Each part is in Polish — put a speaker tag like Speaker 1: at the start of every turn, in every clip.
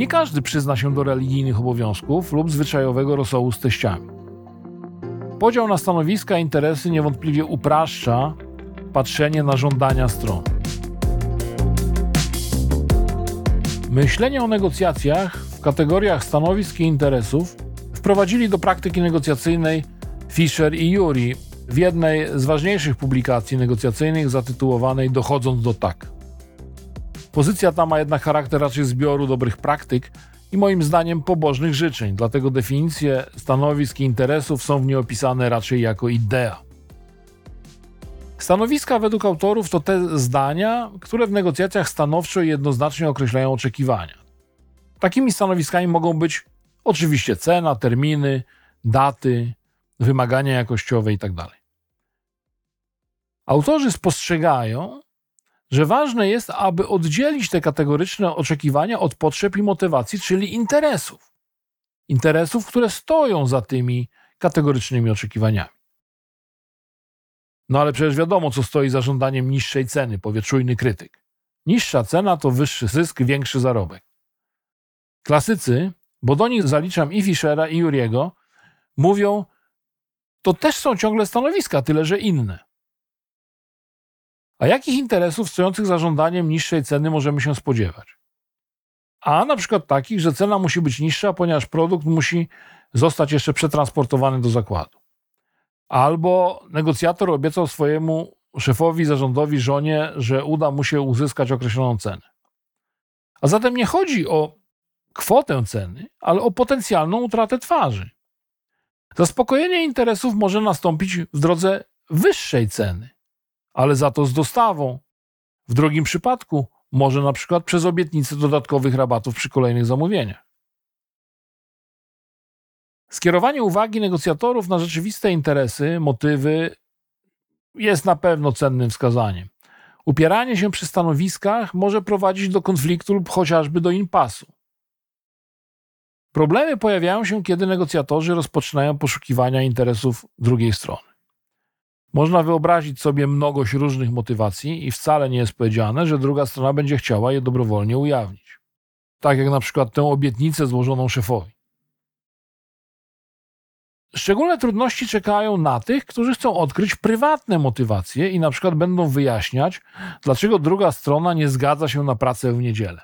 Speaker 1: Nie każdy przyzna się do religijnych obowiązków lub zwyczajowego rosołu z teściami. Podział na stanowiska i interesy niewątpliwie upraszcza patrzenie na żądania stron. Myślenie o negocjacjach w kategoriach stanowisk i interesów wprowadzili do praktyki negocjacyjnej Fischer i Yuri w jednej z ważniejszych publikacji negocjacyjnych zatytułowanej Dochodząc do tak. Pozycja ta ma jednak charakter raczej zbioru dobrych praktyk i moim zdaniem pobożnych życzeń, dlatego definicje stanowisk i interesów są w niej opisane raczej jako idea. Stanowiska według autorów to te zdania, które w negocjacjach stanowczo i jednoznacznie określają oczekiwania. Takimi stanowiskami mogą być oczywiście cena, terminy, daty, wymagania jakościowe itd. Autorzy spostrzegają, że ważne jest, aby oddzielić te kategoryczne oczekiwania od potrzeb i motywacji, czyli interesów. Interesów, które stoją za tymi kategorycznymi oczekiwaniami. No ale przecież wiadomo, co stoi za żądaniem niższej ceny, powie czujny krytyk. Niższa cena to wyższy zysk, większy zarobek. Klasycy, bo do nich zaliczam i Fischera, i Juriego, mówią, to też są ciągle stanowiska, tyle że inne. A jakich interesów stojących za żądaniem niższej ceny możemy się spodziewać? A na przykład takich, że cena musi być niższa, ponieważ produkt musi zostać jeszcze przetransportowany do zakładu. Albo negocjator obiecał swojemu szefowi, zarządowi, żonie, że uda mu się uzyskać określoną cenę. A zatem nie chodzi o kwotę ceny, ale o potencjalną utratę twarzy. Zaspokojenie interesów może nastąpić w drodze wyższej ceny, ale za to z dostawą. W drugim przypadku może na przykład przez obietnicę dodatkowych rabatów przy kolejnych zamówieniach. Skierowanie uwagi negocjatorów na rzeczywiste interesy, motywy jest na pewno cennym wskazaniem. Upieranie się przy stanowiskach może prowadzić do konfliktu lub chociażby do impasu. Problemy pojawiają się, kiedy negocjatorzy rozpoczynają poszukiwania interesów drugiej strony. Można wyobrazić sobie mnogość różnych motywacji i wcale nie jest powiedziane, że druga strona będzie chciała je dobrowolnie ujawnić. Tak jak na przykład tę obietnicę złożoną szefowi. Szczególne trudności czekają na tych, którzy chcą odkryć prywatne motywacje i na przykład będą wyjaśniać, dlaczego druga strona nie zgadza się na pracę w niedzielę.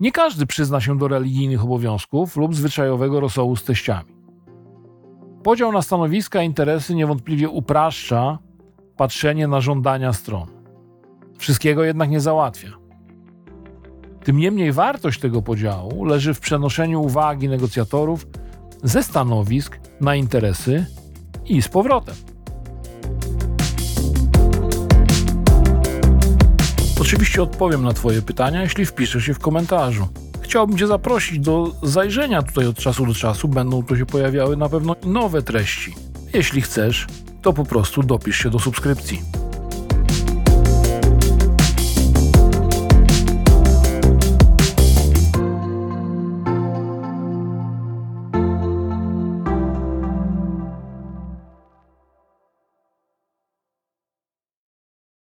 Speaker 1: Nie każdy przyzna się do religijnych obowiązków lub zwyczajowego rosołu z teściami. Podział na stanowiska i interesy niewątpliwie upraszcza patrzenie na żądania stron. Wszystkiego jednak nie załatwia. Tym niemniej wartość tego podziału leży w przenoszeniu uwagi negocjatorów ze stanowisk na interesy i z powrotem. Oczywiście odpowiem na Twoje pytania, jeśli wpiszesz je w komentarzu. Chciałbym Cię zaprosić do zajrzenia tutaj od czasu do czasu. Będą tu się pojawiały na pewno nowe treści. Jeśli chcesz, to po prostu dopisz się do subskrypcji.